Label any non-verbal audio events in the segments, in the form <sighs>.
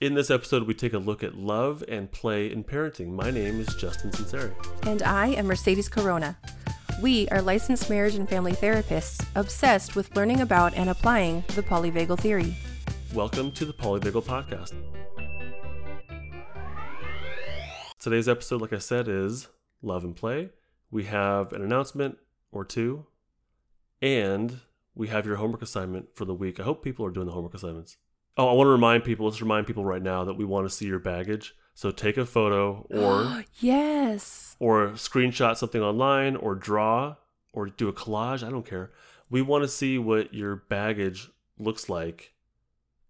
In this episode, we take a look at love and play in parenting. My name is Justin Sunseri. And I am Mercedes Corona. We are licensed marriage and family therapists obsessed with learning about and applying the polyvagal theory. Welcome to the Polyvagal Podcast. Today's episode, like I said, is love and play. We have an announcement or two, and we have your homework assignment for the week. I hope people are doing the homework assignments. Oh, I want to remind people, let's remind people right now that we want to see your baggage. So take a photo or <gasps> yes. or screenshot something online or draw or do a collage, I don't care. We want to see what your baggage looks like.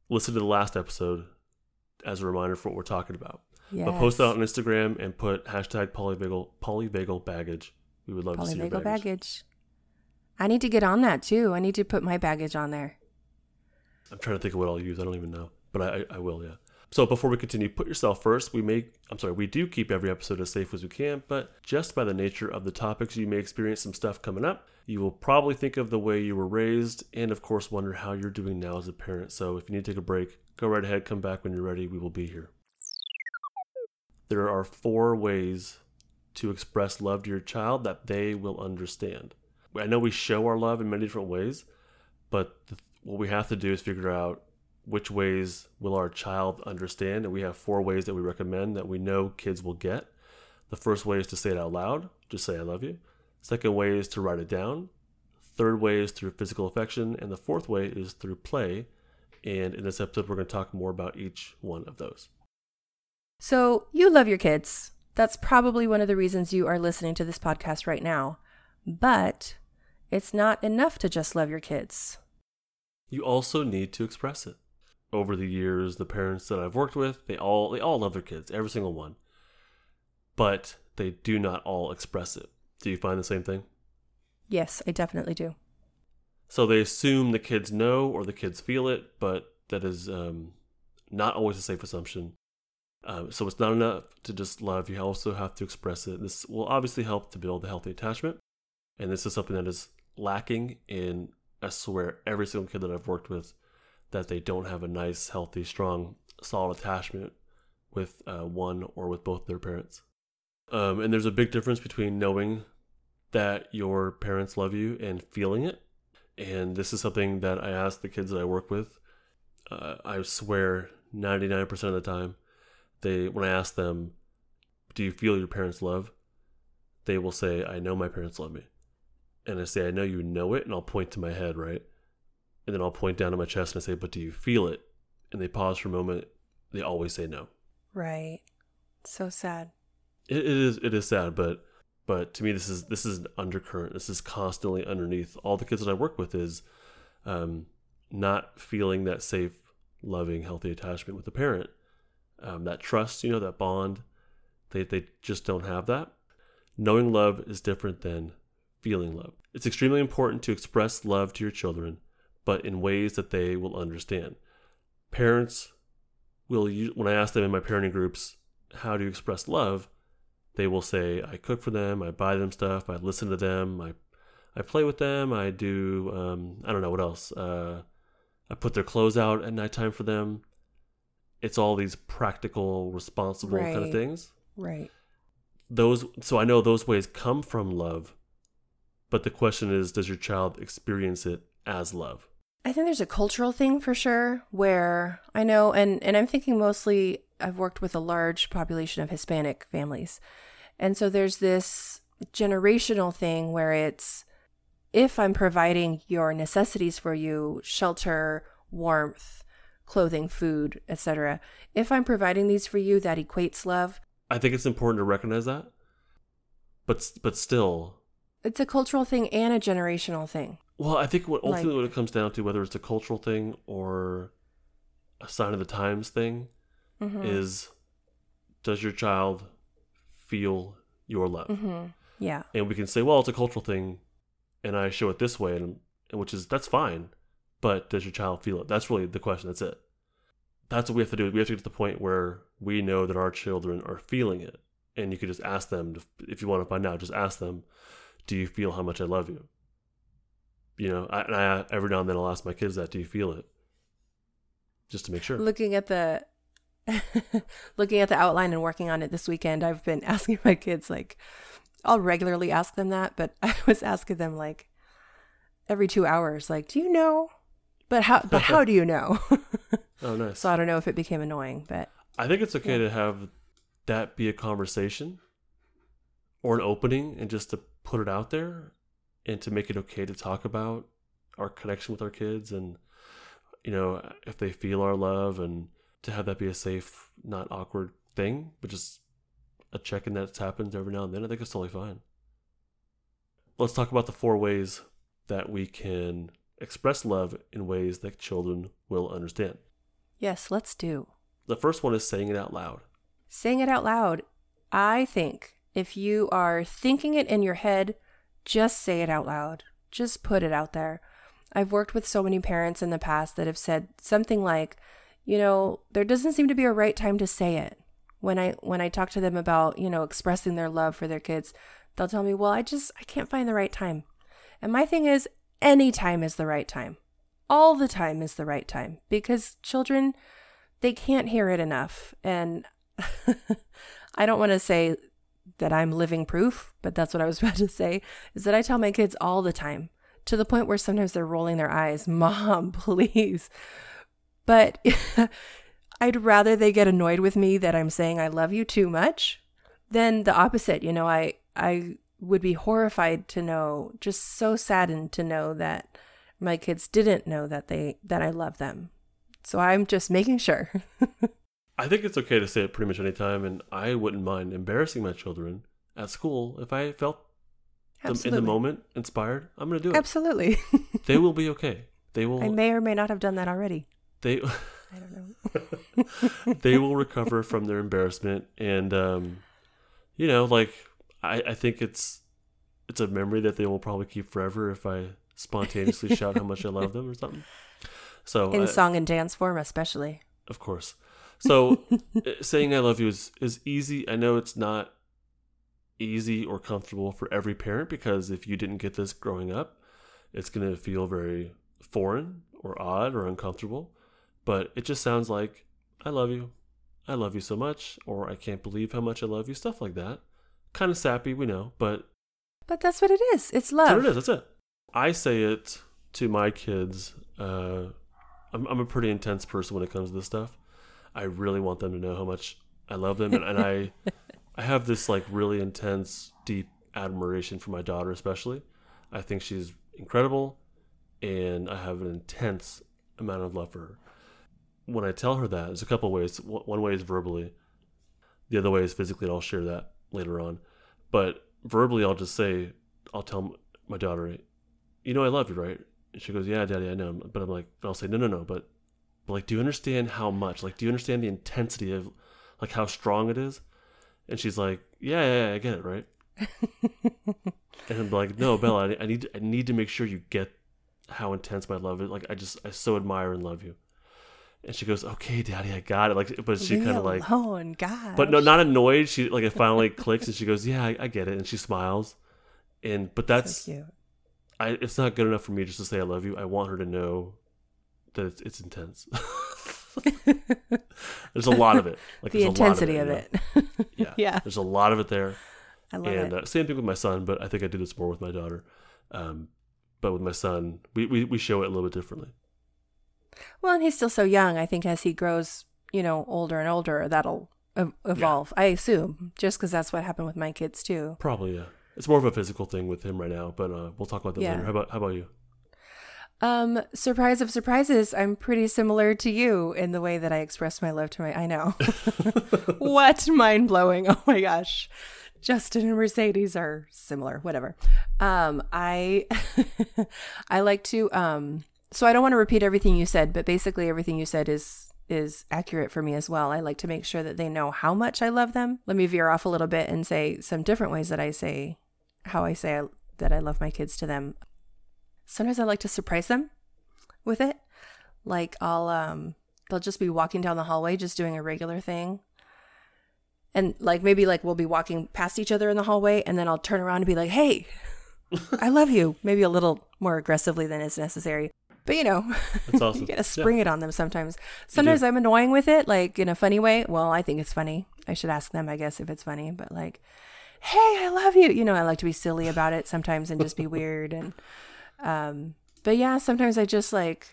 Listen to the last episode as a reminder for what we're talking about. Yes. But post that on Instagram and put hashtag polyvagal polyvagal baggage. We would love to see your polyvagal baggage. baggage. I need to get on that too. I need to put my baggage on there. I'm trying to think of what I'll use. I don't even know, but I, I will. Yeah. So before we continue, put yourself first. We may, I'm sorry, we do keep every episode as safe as we can, but just by the nature of the topics, you may experience some stuff coming up. You will probably think of the way you were raised, and of course, wonder how you're doing now as a parent. So if you need to take a break, go right ahead. Come back when you're ready. We will be here. There are four ways to express love to your child that they will understand. I know we show our love in many different ways, but the, what we have to do is figure out which ways will our child understand. And we have four ways that we recommend that we know kids will get. The first way is to say it out loud, just say, I love you. Second way is to write it down. Third way is through physical affection. And the fourth way is through play. And in this episode, we're going to talk more about each one of those. So, you love your kids. That's probably one of the reasons you are listening to this podcast right now. But it's not enough to just love your kids. You also need to express it. Over the years, the parents that I've worked with, they all they all love their kids, every single one. But they do not all express it. Do you find the same thing? Yes, I definitely do. So they assume the kids know or the kids feel it, but that is um, not always a safe assumption. Um, so it's not enough to just love. You also have to express it. This will obviously help to build a healthy attachment. And this is something that is lacking in, I swear, every single kid that I've worked with, that they don't have a nice, healthy, strong, solid attachment with uh, one or with both their parents. Um, and there's a big difference between knowing that your parents love you and feeling it. And this is something that I ask the kids that I work with. Uh, I swear, 99% of the time, they when I ask them, "Do you feel your parents' love?" They will say, "I know my parents love me," and I say, "I know you know it," and I'll point to my head, right, and then I'll point down to my chest and I say, "But do you feel it?" And they pause for a moment. They always say no. Right. So sad. It, it is it is sad, but but to me this is this is an undercurrent. This is constantly underneath. All the kids that I work with is um, not feeling that safe, loving, healthy attachment with the parent. Um, that trust, you know, that bond. They they just don't have that. Knowing love is different than feeling love. It's extremely important to express love to your children, but in ways that they will understand. Parents will, when I ask them in my parenting groups, how do you express love? They will say, I cook for them, I buy them stuff, I listen to them, I, I play with them, I do, um, I don't know what else. Uh, I put their clothes out at nighttime for them. It's all these practical, responsible kind of things Right. those so i know those ways come from love but the question is does your child experience it as love I think there's a cultural thing for sure where I know, and, and I'm thinking mostly I've worked with a large population of Hispanic families. And so there's this generational thing where it's if I'm providing your necessities for you, shelter, warmth, clothing, food, etc. If I'm providing these for you, that equates love. i think it's important to recognize that but but still It's a cultural thing and a generational thing. well i think what ultimately Like- what it comes down to whether it's a cultural thing or a sign of the times thing Mhm. is does your child feel your love Mhm. Yeah. and we can say well it's a cultural thing and i show it this way and, and which is that's fine but does your child feel it that's really the question that's it that's what we have to do we have to get to the point where we know that our children are feeling it and you could just ask them to, if you want to find out just ask them do you feel how much i love you you know I, and i every now and then i'll ask my kids that do you feel it just to make sure looking at the <laughs> looking at the outline and working on it this weekend, I've been <laughs> asking my kids like I'll regularly ask them that, but <laughs> I was asking them like every 2 hours like, "Do you know?" But how but how do you know? Oh, nice. so I don't know if it became annoying, but I think it's okay to have that be a conversation or an opening and just to put it out there and to make it okay to talk about our connection with our kids and you know if they feel our love and to have that be a safe not awkward thing but just a check-in that happens every now and then i think it's totally fine let's talk about the four ways that we can express love in ways that children will understand yes, let's do. the first one is saying it out loud Saying it out loud. I think if you are thinking it in your head, just say it out loud. Just put it out there. I've worked with so many parents in the past that have said something like, you know, there doesn't seem to be a right time to say it. When I when I talk to them about, you know, expressing their love for their kids, they'll tell me, "Well, I just I can't find the right time." And my thing is, any time is the right time. All the time is the right time because children they can't hear it enough. And <laughs> I don't want to say that I'm living proof, but that's what I was <laughs> about to say is that I tell my kids all the time to the point where sometimes they're rolling their eyes, <laughs> Mom, please. But <laughs> I'd rather they get annoyed with me that I'm saying I love you too much than the opposite. You know, I, I would be horrified to know, just so saddened to know that my kids didn't know that they, that I love them. So I'm just making sure. I think it's okay to say it pretty much any time, and I wouldn't mind embarrassing my children at school if I felt in the moment inspired. I'm going to do it. Absolutely. <laughs> They will be okay. They will. I may or may not have done that already. they I don't know. <laughs> they will <laughs> recover from their embarrassment, and um, you know, like I, I think it's it's a memory that they will probably keep forever if I spontaneously shout how much I love them or something. So In I- song and dance form, especially. Of course. So <laughs> uh, saying I love you is, is easy. I know it's not easy or comfortable for every parent because if you didn't get this growing up, it's going to feel very foreign or odd or uncomfortable. But it just sounds like, I love you. I love you so much. Or I can't believe how much I love you. Stuff like that. Kind of sappy, we know, but But that's what it is. It's that's love. what it is. That's it. I say it to my kids. Uh, I'm, I'm a pretty intense person when it comes to this stuff. I really want them to know how much I love them, and, and I, <laughs> I have this like really intense, deep admiration for my daughter, especially. I think she's incredible, and I have an intense amount of love for her. When I tell her that, there's a couple ways. One one way is verbally, the other way is physically. And I'll share that later on. But verbally, I'll just say, I'll tell my daughter, you know I love you, right? And she goes, yeah, daddy, I know. But I'm like, I'll say, no, no, no. But, but like, do you understand how much? Like, do you understand the intensity of, like, how strong it is? And she's like, yeah, yeah, yeah I get it, right? <laughs> and I'm like, no, Bella, I, I need, I need to make sure you get how intense my love is. Like, I just, I so admire and love you. And she goes, okay, daddy, I got it. Like, but she kind of like, alone, God. but no, not annoyed. She like it finally clicks, and she goes, "Yeah, I, I get it," and she smiles. And but that's so cute. I. It's not good enough for me just to say I love you. I want her to know that it's, it's intense. <laughs> <laughs> there's a lot of it. Like the there's a lot intensity of of it. it. <laughs> Yeah. Yeah. There's a lot of it there. I love and it. uh, same thing with my son, but I think I do this more with my daughter. Um, but with my son, we, we we show it a little bit differently. Well, and he's still so young. I think as he grows, you know, older and older, that'll ev- evolve. I assume, just because that's what happened with my kids too. Probably, yeah. It's more of a physical thing with him right now, but uh, we'll talk about that Yeah. later. How about how about you? Um, surprise of surprises, I'm pretty similar to you in the way that I express my love to my. I know. <laughs> <laughs> what mind blowing! Oh my gosh, Justin and Mercedes are similar. Whatever. Um, I <laughs> I like to. Um, so I don't want to repeat everything you said, but basically everything you said is is accurate for me as well. I like to make sure that they know how much I love them. Let me veer off a little bit and say some different ways that I say how I say I, that I love my kids to them sometimes I like to surprise them with it. Like I'll um they'll just be walking down the hallway just doing a regular thing. And like maybe like we'll be walking past each other in the hallway and then I'll turn around and be like, "Hey, I <laughs> love you." Maybe a little more aggressively than is necessary. But you know, That's <laughs> awesome. you gotta spring it on them sometimes. Sometimes I'm annoying with it, like in a funny way. Well, I think it's funny. I should ask them, I guess, if it's funny. But like, hey, I love you. You know, I like to be silly about it sometimes and just be weird. And um, but yeah, sometimes I just like,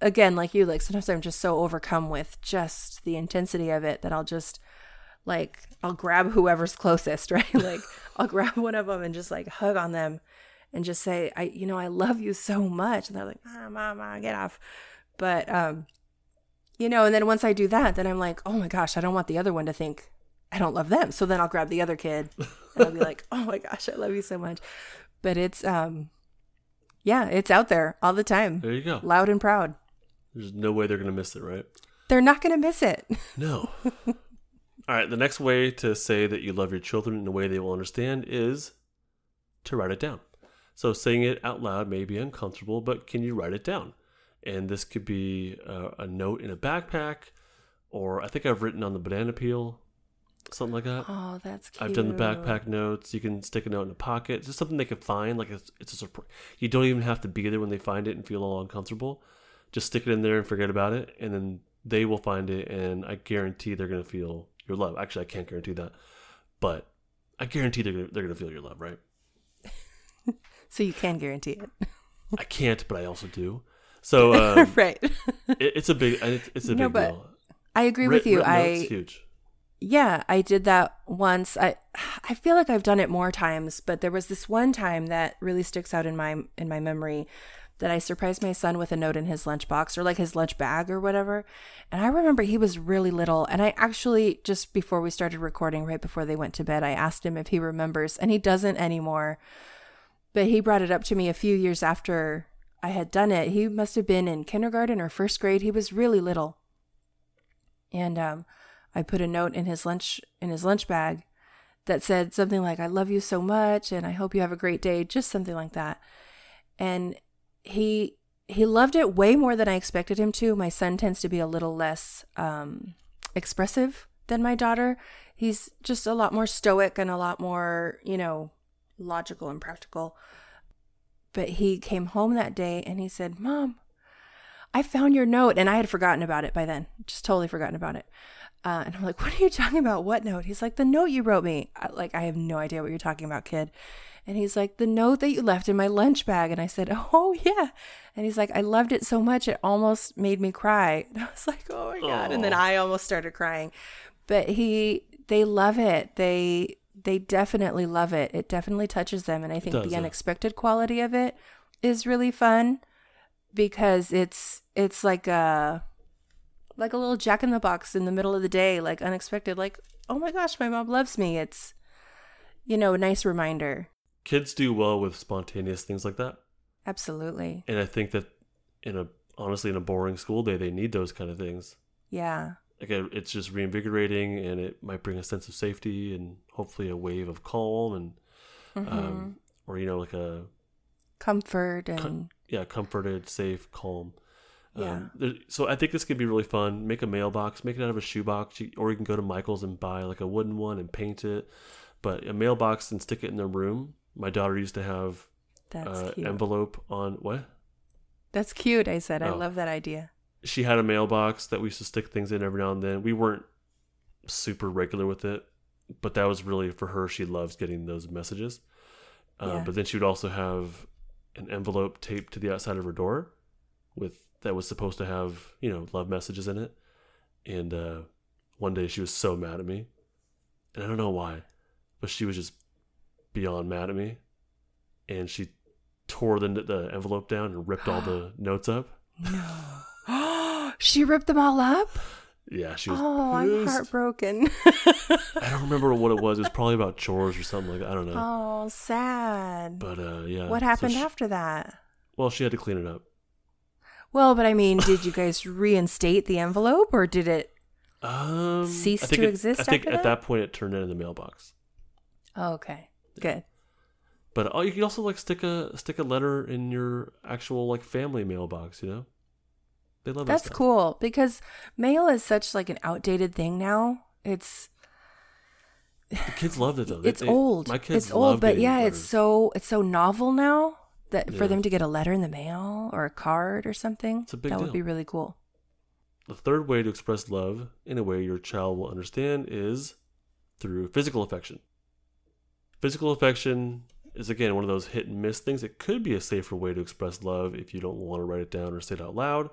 again, like you, like sometimes I'm just so overcome with just the intensity of it that I'll just like I'll grab whoever's <laughs> closest, right? <laughs> like I'll grab one of them and just like hug on them and just say, I, you know, I love you so much. And they're like, Mama, Mama, get off. But, um, you know, and then once I do that, then I'm like, oh my gosh, I don't want the other one to think I don't love them. So then I'll grab the other kid and I'll be <laughs> like, oh my gosh, I love you so much. But it's, um, yeah, it's out there all the time, There you go. loud and proud. There's no way they're gonna miss it, right? They're not going to miss it. <laughs> No. All right. The next way to say that you love your children in a way they will understand is to write it down. So saying it out loud may be uncomfortable, but can you write it down? And this could be a, a note in a backpack, or I think I've written on the banana peel, something like that. Oh, that's cute. I've done the backpack notes. You can stick a note in a pocket, It's just something they can find. Like it's, it's a surprise. You don't even have to be there when they find it and feel all uncomfortable. Just stick it in there and forget about it, and then they will find it, and I guarantee they're gonna feel your love. Actually, I can't guarantee that, but I guarantee they're they're gonna feel your love, right? <laughs> So you can guarantee it. I can't, but I also do. So <laughs> um, right. it, it's a big, it's, it's a No, big but deal. I agree with you. I huge. Yeah, I did that once. I <sighs> I feel like I've done it more times, but there was this one time that really sticks out in my in my memory that I surprised my son with a note in his lunchbox or like his lunch bag or whatever. And I remember he was really little and I actually just before we started recording right before they went to bed, I asked him if he remembers and he doesn't anymore. But he brought it up to me a few years after I had done it. He must have been in kindergarten or first grade. He was really little. And um I put a note in his lunch in his lunch bag that said something like I love you so much and I hope you have a great day, just something like that. And he he loved it way more than I expected him to. My son tends to be a little less um expressive than my daughter. He's just a lot more stoic and a lot more, you know, logical and practical. But he came home that day and he said, "Mom, I found your note and I had forgotten about it by then. Just totally forgotten about it. Uh, and I'm like, what are you talking about? What note? He's like, the note you wrote me. I, like, I have no idea what you're talking about, kid. And he's like, the note that you left in my lunch bag. And I said, <laughs> oh, yeah. And he's like, I loved it so much, it almost made me cry. <laughs> And I was like, oh my God. And then I almost started crying. But he, they love it. They, they definitely love it. It definitely touches them. And I think the unexpected quality of it is really fun because it's it's like a like a little jack in the box in the middle of the day like unexpected like oh my gosh my mom loves me it's you know a nice reminder Kids do well with spontaneous things like that. absolutely and I think that in a honestly in a boring school day, they need those kind of things. yeah Like it's just reinvigorating, and it might bring a sense of safety and hopefully a wave of calm and Mm-hmm. um, or you know like a comfort and yeah comforted, safe, calm. Yeah. Um, there, so I think this could be really fun. Make a mailbox, make it out of a shoebox, or you can go to Michael's and buy like a wooden one and paint it. But a mailbox and stick it in their room. My daughter used to have uh, envelope on what? that's cute i said i Oh. love that idea she had a mailbox that we used to stick things in every now and then. We weren't super regular with it, but that was really for her. She loves getting those messages. Um, Yeah. But then she would also have an envelope taped to the outside of her door with that was supposed to have you know love messages in it. And uh, one day she was so mad at me, and I don't know why, but she was just beyond mad at me, and she tore the the envelope down and ripped all the <gasps> notes up. no <gasps> she ripped them all up Yeah, she was. oh i'm heartbroken I don't remember what it was. It was <laughs> probably about chores or something like that. I don't know. oh sad But uh, yeah. what so happened she- after that Well, she had to clean it up. Well, but I mean, did you guys reinstate the envelope or did it? Um, Cease to it- exist I think at that? that point it turned into the mailbox. Oh, okay. Good. But oh, you can also like stick a stick a letter in your actual like family mailbox. You know, they love that That's stuff. cool because mail is such like an outdated thing now. It's The kids loved it though. <sighs> It's they- love My kids love it. It's love old, but yeah, it's so it's so novel now that for them to get a letter in the mail or a card or something. It's a big that would be really cool. The third way to express love in a way your child will understand is through physical affection. Physical affection is again one of those hit and miss things. It could be a safer way to express love if you don't want to write it down or say it out loud.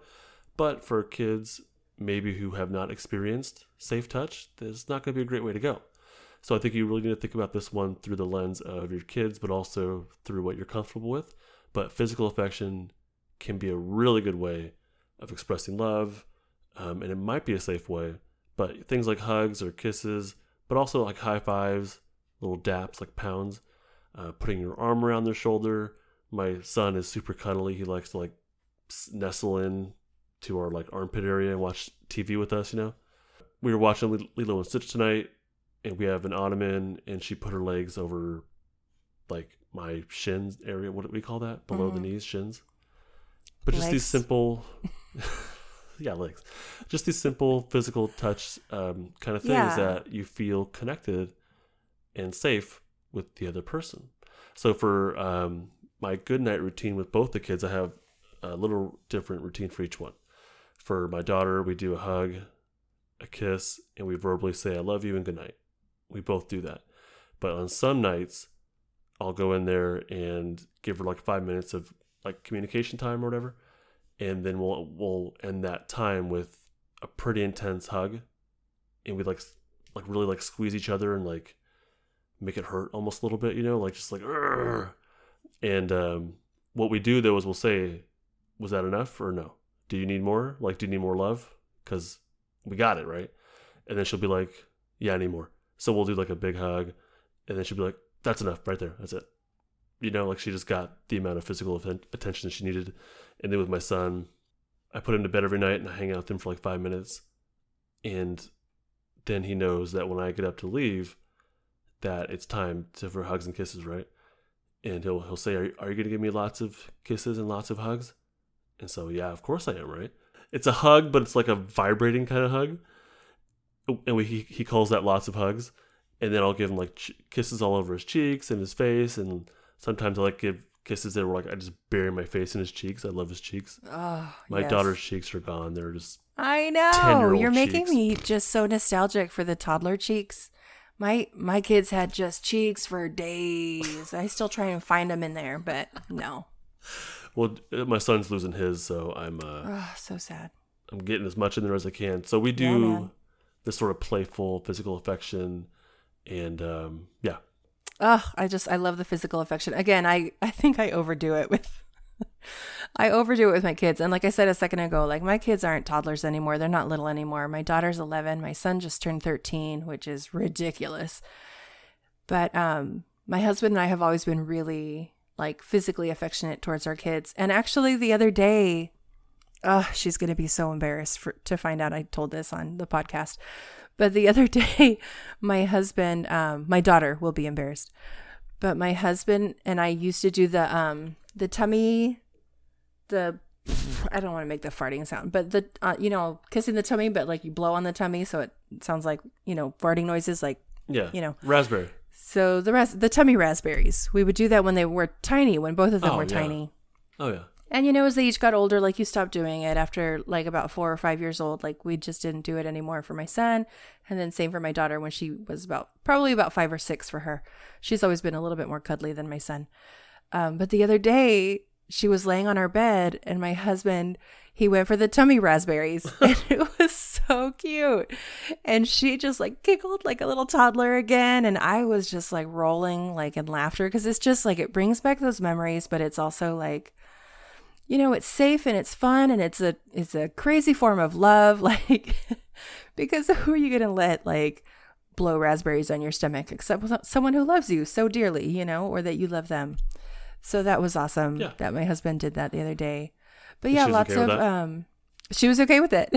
But for kids maybe who have not experienced safe touch, this is not going to be a great way to go. So I think you really need to think about this one through the lens of your kids, but also through what you're comfortable with. But physical affection can be a really good way of expressing love, um, and it might be a safe way. But things like hugs or kisses, but also like high fives, little daps like pounds, uh, putting your arm around their shoulder. My son is super cuddly. He likes to like nestle in to our like armpit area and watch TV with us. You know, we were watching Lilo- Lilo and Stitch tonight, and we have an ottoman, and she put her legs over like my shins area. What do we call that? Below the Mhm. knees, shins. But just these simple, <laughs> yeah, legs. Just these simple physical touch um, kind of things Yeah. that you feel connected and safe with the other person. So for um, my good night routine with both the kids, I have a little different routine for each one. For my daughter, we do a hug, a kiss, and we verbally say "I love you" and good night. We both do that. But on some nights, I'll go in there and give her like five minutes of like communication time or whatever, and then we'll we'll end that time with a pretty intense hug, and we like like really like squeeze each other and like make it hurt almost a little bit, you know, like just like "Urgh." and um, what we do though is we'll say, was that enough or no? Do you need more? Like, do you need more love? Because we got it right, and then she'll be like, yeah, I need more. So we'll do like a big hug, and then she'll be like, that's enough right there. That's it. You know, like she just got the amount of physical attention she needed. And then with my son, I put him to bed every night and I hang out with him for like five minutes. And then he knows that when I get up to leave, that it's time to, for hugs and kisses, right? And he'll he'll say, "Are you, are you going to give me lots of kisses and lots of hugs?" And so, yeah, of course I am, right? It's a hug, but it's like a vibrating kind of hug. And we, he he calls that lots of hugs. And then I'll give him like ch- kisses all over his cheeks and his face, and sometimes I like give kisses that were like I just bury my face in his cheeks. I love his cheeks. Oh, My yes. daughter's cheeks are gone. They're just I know. You're making cheeks. me just so nostalgic for the toddler cheeks. My my kids had just cheeks for days. I still try and find them in there, but no. well. uh, My son's losing his, so I'm uh, Oh, so sad. I'm getting as much in there as I can. So we do man. this sort of playful physical affection, and um, yeah, Oh, I just I love the physical affection. Again, I I think I overdo it with <laughs> I overdo it with my kids. And like I said a second ago, like my kids aren't toddlers anymore. They're not little anymore. My daughter's 11, my son just turned 13, which is ridiculous. But um my husband and I have always been really like physically affectionate towards our kids. And actually the other day, oh, she's going to be so embarrassed for, to find out I told this on the podcast. But the <laughs> other day, my husband, um, my daughter will be embarrassed, but my husband and I used to do the um the tummy, the I don't want to make the farting sound, but the uh, you know kissing the tummy, but like you blow on the tummy, so it sounds like you know farting noises, like yeah, you know. raspberry. So the rest, the tummy raspberries, we would do that when they were tiny, when both of them Oh, were yeah. tiny. Oh yeah, And you know, as they each got older, like you stopped doing it after like about four or five years old. Like we just didn't do it anymore for my son. And then same for my daughter when she was about probably about five or six for her. She's always been a little bit more cuddly than my son. Um, but the other day, she was laying on our bed, and my husband he went for the tummy raspberries, <laughs> and it was so cute. And she just like giggled like a little toddler again, and I was just like rolling like in laughter because it's just like it brings back those memories, but it's also like you know it's safe and it's fun and it's a it's a crazy form of love <laughs> like because <laughs> who are you gonna let like blow raspberries on your stomach except someone who loves you so dearly you know or that you love them? So that was awesome Yeah. that my husband did that the other day. But yeah lots okay of um she was okay with it.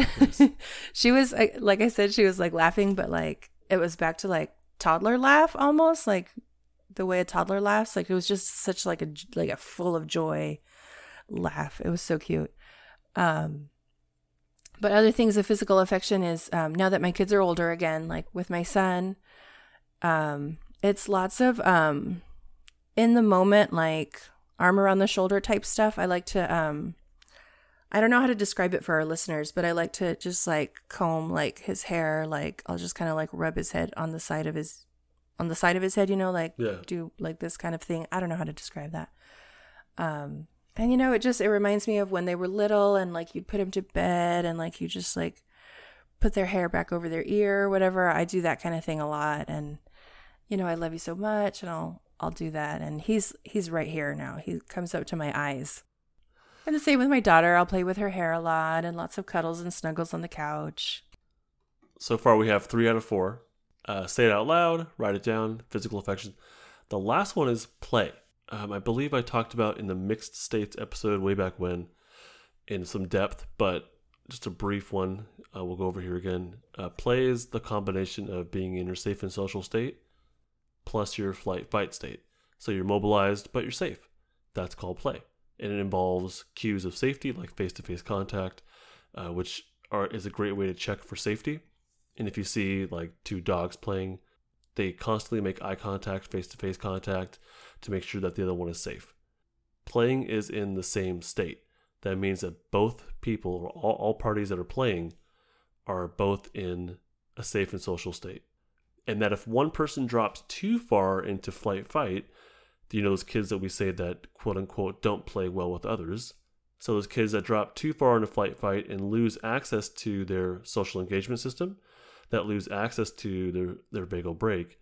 <laughs> She was like i said she was like laughing but like it was back to like toddler laugh almost like the way a toddler laughs. Like it was just such like a like a full of joy laugh it was so cute um but other things of physical affection is um now that my kids are older again like with my son um it's lots of um in the moment like arm around the shoulder type stuff. I like to um I don't know how to describe it for our listeners, but I like to just like comb like his hair, like I'll just kind of like rub his head on the side of his on the side of his head, you know, like Yeah. do like this kind of thing. I don't know how to describe that. Um and you know, it just it reminds me of when they were little and like you'd put them to bed and like you just like put their hair back over their ear or whatever. I do that kind of thing a lot and you know, I love you so much and I'll I'll do that and he's he's right here now. He comes up to my eyes. And the same with my daughter. I'll play with her hair a lot and lots of cuddles and snuggles on the couch. So far, we have three out of four. Uh, say it out loud, write it down, physical affection. The last one is play. Um, I believe I talked about in the mixed states episode way back when in some depth, but just a brief one. Uh, we'll go over here again. Uh, play is the combination of being in your safe and social state plus your flight fight state. So you're mobilized, but you're safe. That's called play. And it involves cues of safety like face to face contact, uh, which are, is a great way to check for safety. And if you see like two dogs playing, they constantly make eye contact, face to face contact to make sure that the other one is safe. Playing is in the same state. That means that both people, or all, all parties that are playing, are both in a safe and social state. And that if one person drops too far into flight fight, you know, those kids that we say that quote unquote don't play well with others. So those kids that drop too far into flight fight and lose access to their social engagement system, that lose access to their, their vagal brake,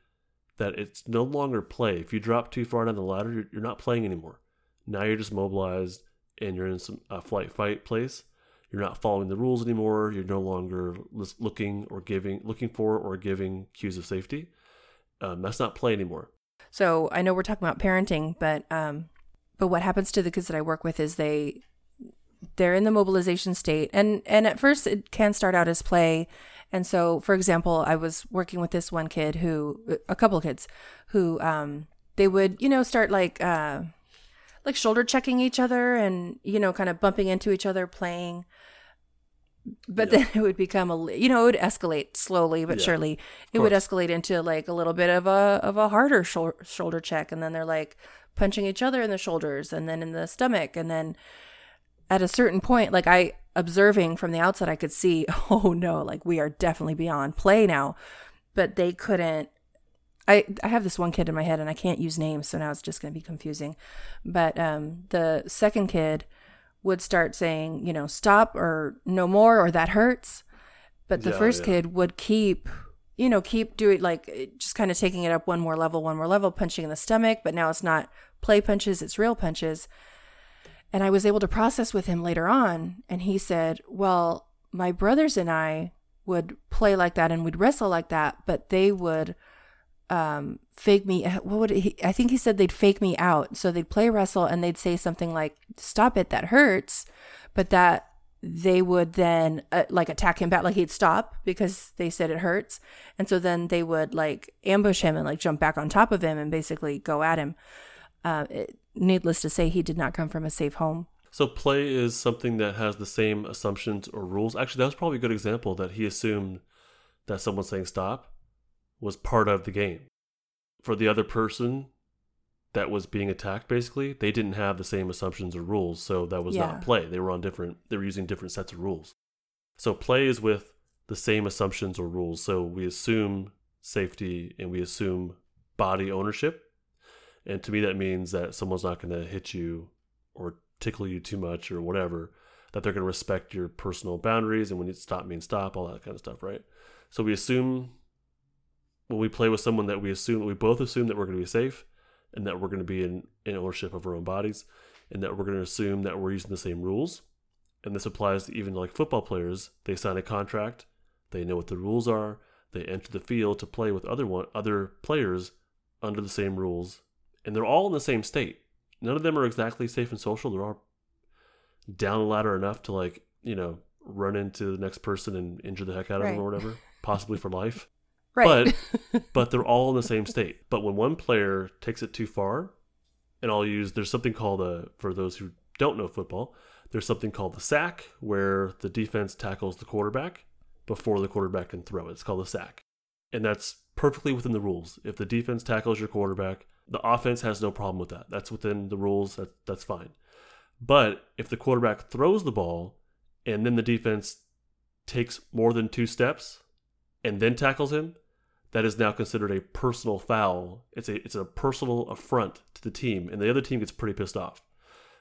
that it's no longer play. If you drop too far down the ladder, you're, you're not playing anymore. Now you're just mobilized and you're in some flight fight place. You're not following the rules anymore. You're no longer looking or giving, looking for or giving cues of safety. Um, that's not play anymore. So I know we're talking about parenting, but um, but what happens to the kids that I work with is they they're in the mobilization state, and and at first it can start out as play. And so, for example, I was working with this one kid who, a couple of kids, who um, they would you know start like uh, like shoulder checking each other and you know kind of bumping into each other playing. But then it would become a you know it would escalate slowly but Yeah, surely it would escalate into like a little bit of a of a harder shou- shoulder check. And then they're like punching each other in the shoulders and then in the stomach. And then at a certain point like i observing from the outside i could see <laughs> oh no like we are definitely beyond play now but they couldn't I, I have this one kid in my head and I can't use names, so now it's just going to be confusing. But um, the second kid would start saying, you know, stop or no more or that hurts. But the Yeah, first yeah. kid would keep, you know, keep doing like just kind of taking it up one more level, one more level, punching in the stomach. But now it's not play punches, it's real punches. And I was able to process with him later on. And he said, well, my brothers and I would play like that and we'd wrestle like that, but they would um fake me what would he i think he said they'd fake me out. So they'd play wrestle and they'd say something like stop it that hurts but that they would then uh, like attack him back like he'd stop because they said it hurts. And so then they would like ambush him and like jump back on top of him and basically go at him. Uh, it, needless to say he did not come from a safe home So play is something that has the same assumptions or rules. Actually, that was probably a good example that he assumed that someone saying stop was part of the game. For the other person that was being attacked, basically, they didn't have the same assumptions or rules, so that was Yeah. not play. They were on different. They were using different sets of rules. So play is with the same assumptions or rules. So we assume safety and we assume body ownership. And to me, that means that someone's not going to hit you or tickle you too much or whatever, that they're going to respect your personal boundaries and when you stop means stop, all that kind of stuff, right? So we assume when we play with someone that we assume, we both assume that we're going to be safe and that we're going to be in, in ownership of our own bodies and that we're going to assume that we're using the same rules. And this applies to even like football players. They sign a contract, they know what the rules are, they enter the field to play with other one, other players under the same rules, and they're all in the same state. None of them are exactly safe and social. They're all down the ladder enough to like, you know, run into the next person and injure the heck out of Right. them or whatever, <laughs> possibly for life. right But <laughs> but they're all in the same state. But when one player takes it too far, and I'll use there's something called a for those who don't know football, there's something called the sack where the defense tackles the quarterback before the quarterback can throw it. It's called a sack. And that's perfectly within the rules. If the defense tackles your quarterback, The offense has no problem with that. That's within the rules. That, that's fine. But if the quarterback throws the ball and then the defense takes more than two steps and then tackles him, that is now considered a personal foul. It's a it's a personal affront to the team, and the other team gets pretty pissed off.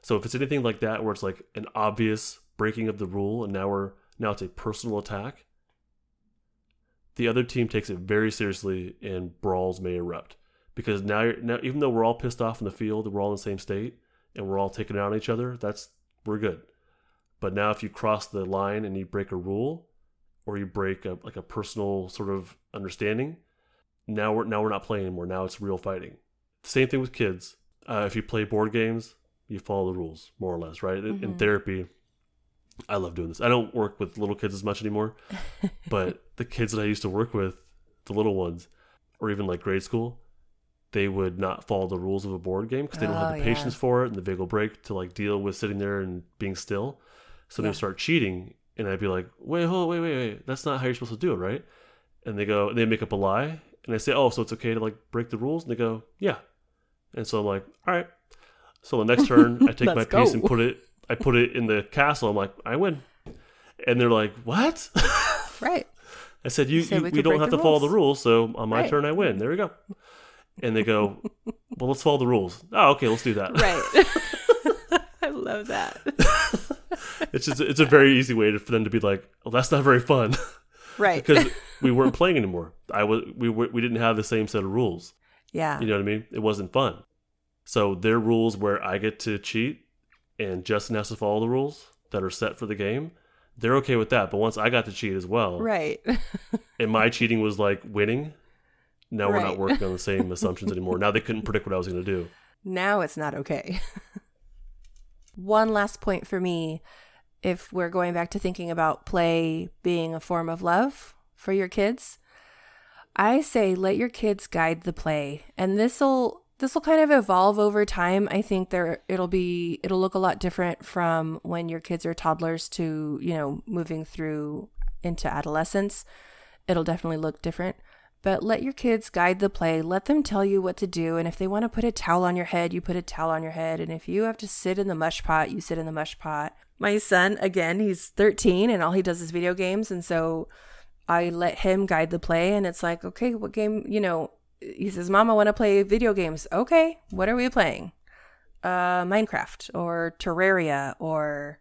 So if it's anything like that, where it's like an obvious breaking of the rule, and now we're now it's a personal attack, the other team takes it very seriously, and brawls may erupt because now you're, now even though we're all pissed off in the field, we're all in the same state, and we're all taking it out on each other. That's we're good. But now if you cross the line and you break a rule, or you break a, like a personal sort of understanding, now we're now we're not playing anymore. Now it's real fighting. Same thing with kids. Uh, if you play board games, you follow the rules more or less, right? Mm-hmm. In therapy, I love doing this. I don't work with little kids as much anymore, <laughs> but the kids that I used to work with, the little ones, or even like grade school, they would not follow the rules of a board game because they don't oh, have the patience yeah. for it and the vagal brake to like deal with sitting there and being still. So yeah. they would start cheating and I'd be like, wait, hold, wait, wait, wait, that's not how you're supposed to do it, right? And they go, they make up a lie, and I say, oh, so it's okay to like break the rules, and they go, yeah. And so I'm like, all right. So the next turn, I take <laughs> my go. piece and put it, I put it in the castle. I'm like, I win, and they're like, what? Right. <laughs> I said, you, you we, we don't have to rules. follow the rules, so on my right. turn, I win. There we go. And they go, <laughs> well, let's follow the rules. Oh, okay, let's do that. Right. <laughs> I love that. <laughs> it's just it's a very easy way to, for them to be like, "Well, that's not very fun," right? because we weren't playing anymore. I was we were, we didn't have the same set of rules. Yeah, you know what I mean. It wasn't fun. So their rules where I get to cheat and Justin has to follow the rules that are set for the game. They're okay with that, but once I got to cheat as well, right? and my cheating was like winning. Now right. we're not working on the same <laughs> assumptions anymore. Now they couldn't predict what I was going to do. Now it's not okay. <laughs> One last point for me if we're going back to thinking about play being a form of love for your kids, I say let your kids guide the play. And this'll this will kind of evolve over time. I think there it'll be it'll look a lot different from when your kids are toddlers to, you know, moving through into adolescence. It'll definitely look different. But let your kids guide the play. Let them tell you what to do. And if they want to put a towel on your head, you put a towel on your head. And if you have to sit in the mush pot, you sit in the mush pot. My son, again, he's 13 and all he does is video games. And so I let him guide the play. And it's like, okay, what game, you know, he says, Mom, I want to play video games. Okay, what are we playing? Uh, Minecraft or Terraria or,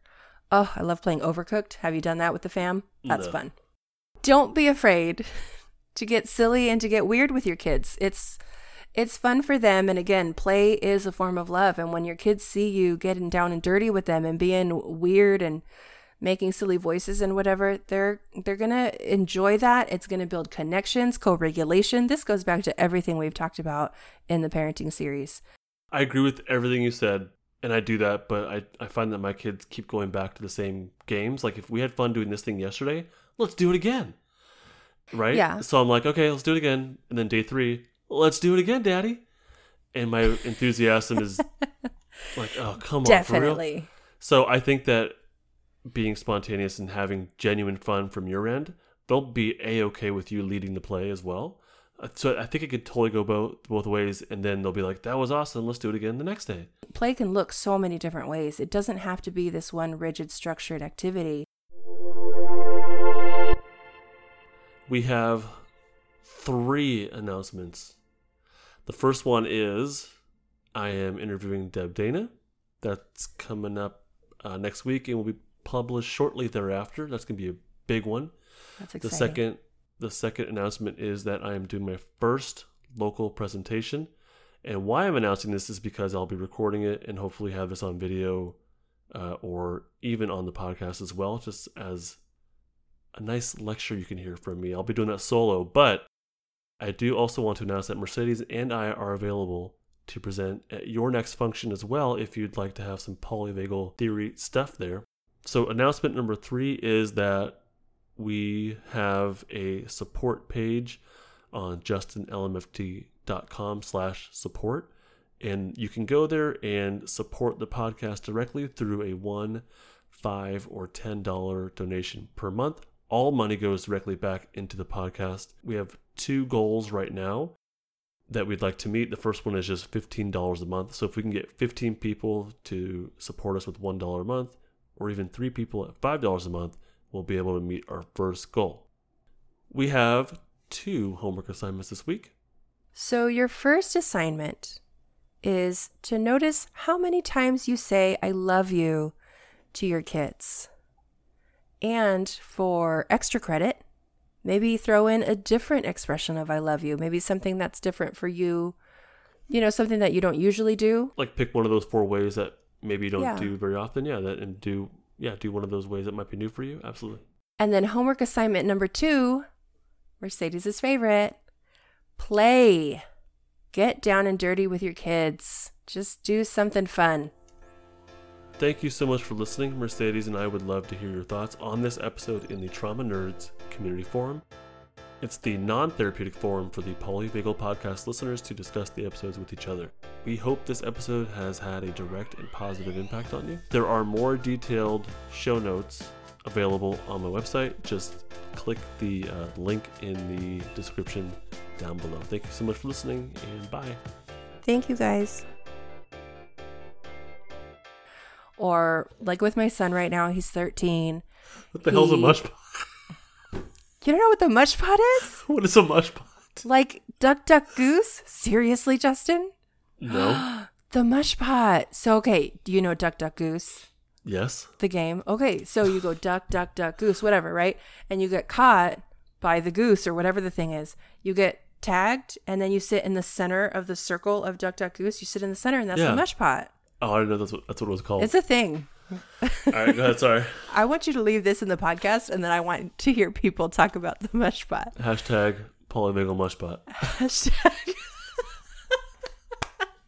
oh, I love playing Overcooked. Have you done that with the fam? That's no. fun. Don't be afraid <laughs> to get silly and to get weird with your kids. It's it's fun for them and again, play is a form of love and when your kids see you getting down and dirty with them and being weird and making silly voices and whatever, they're they're going to enjoy that. It's going to build connections, co-regulation. This goes back to everything we've talked about in the parenting series. I agree with everything you said and I do that, but I, I find that my kids keep going back to the same games. Like if we had fun doing this thing yesterday, let's do it again right? Yeah. So I'm like, okay, let's do it again. And then day three, let's do it again, Daddy. And my enthusiasm is <laughs> like, oh, come on, definitely. So I think that being spontaneous and having genuine fun from your end, they'll be a okay with you leading the play as well. Uh, so I think it could totally go both both ways, and then they'll be like, "That was awesome. Let's do it again the next day." Play can look so many different ways. It doesn't have to be this one rigid, structured activity. We have three announcements. The first one is I am interviewing Deb Dana. That's coming up uh, next week and will be published shortly thereafter. That's going to be a big one. That's exciting. The second, the second announcement is that I am doing my first local presentation. And why I'm announcing this is because I'll be recording it and hopefully have this on video uh, or even on the podcast as well, just as a nice lecture you can hear from me. I'll be doing that solo, but I do also want to announce that Mercedes and I are available to present at your next function as well if you'd like to have some polyvagal theory stuff there. So, announcement number three is that we have a support page on justinlmft.com slash support and you can go there and support the podcast directly through a one five or ten dollar donation per month all money goes directly back into the podcast. We have two goals right now. that we'd like to meet. The first one is just $15 a month. So if we can get 15 people to support us with $1 a month, or even three people at $5 a month, we'll be able to meet our first goal. We have two homework assignments this week. So, your first assignment is to notice how many times you say, I love you to your kids. And for extra credit, maybe throw in a different expression of I love you, maybe something that's different for you, you know, something that you don't usually do. Like pick one of those four ways that maybe you don't Yeah. do very often. Yeah, that and do yeah, do one of those ways that might be new for you. Absolutely. And then homework assignment number two, Mercedes' favorite play. Get down and dirty with your kids. Just do something fun. Thank you so much for listening. Mercedes and I would love to hear your thoughts on this episode in the Trauma Nerds community forum. It's the non therapeutic forum for the Polyvagal podcast listeners to discuss the episodes with each other. We hope this episode has had a direct and positive impact on you. There are more detailed show notes available on my website. Just click the uh, link in the description down below. Thank you so much for listening, and bye. Thank you guys. Or like with my son right now, he's 13. What the hell's a He- mush pot? <laughs> You don't know what the mush pot is? <laughs> What is a mush pot? Like duck duck goose? Seriously, Justin? No. <gasps> The mush pot. So okay, do you know duck duck goose? yes. the game. Okay, so you go duck, <laughs> duck, duck, goose, whatever, right? And you get caught by the goose or whatever the thing is. You get tagged, and then you sit in the center of the circle of duck, duck, goose. You sit in the center, and that's Yeah. the mush pot. Oh, I didn't know that's what, that's what it was called. It's a thing. All right, go ahead. Sorry. <laughs> I want you to leave this in the podcast, and then I want to hear people talk about the mush pot. Hashtag polyvagal mushpot. <laughs> Hashtag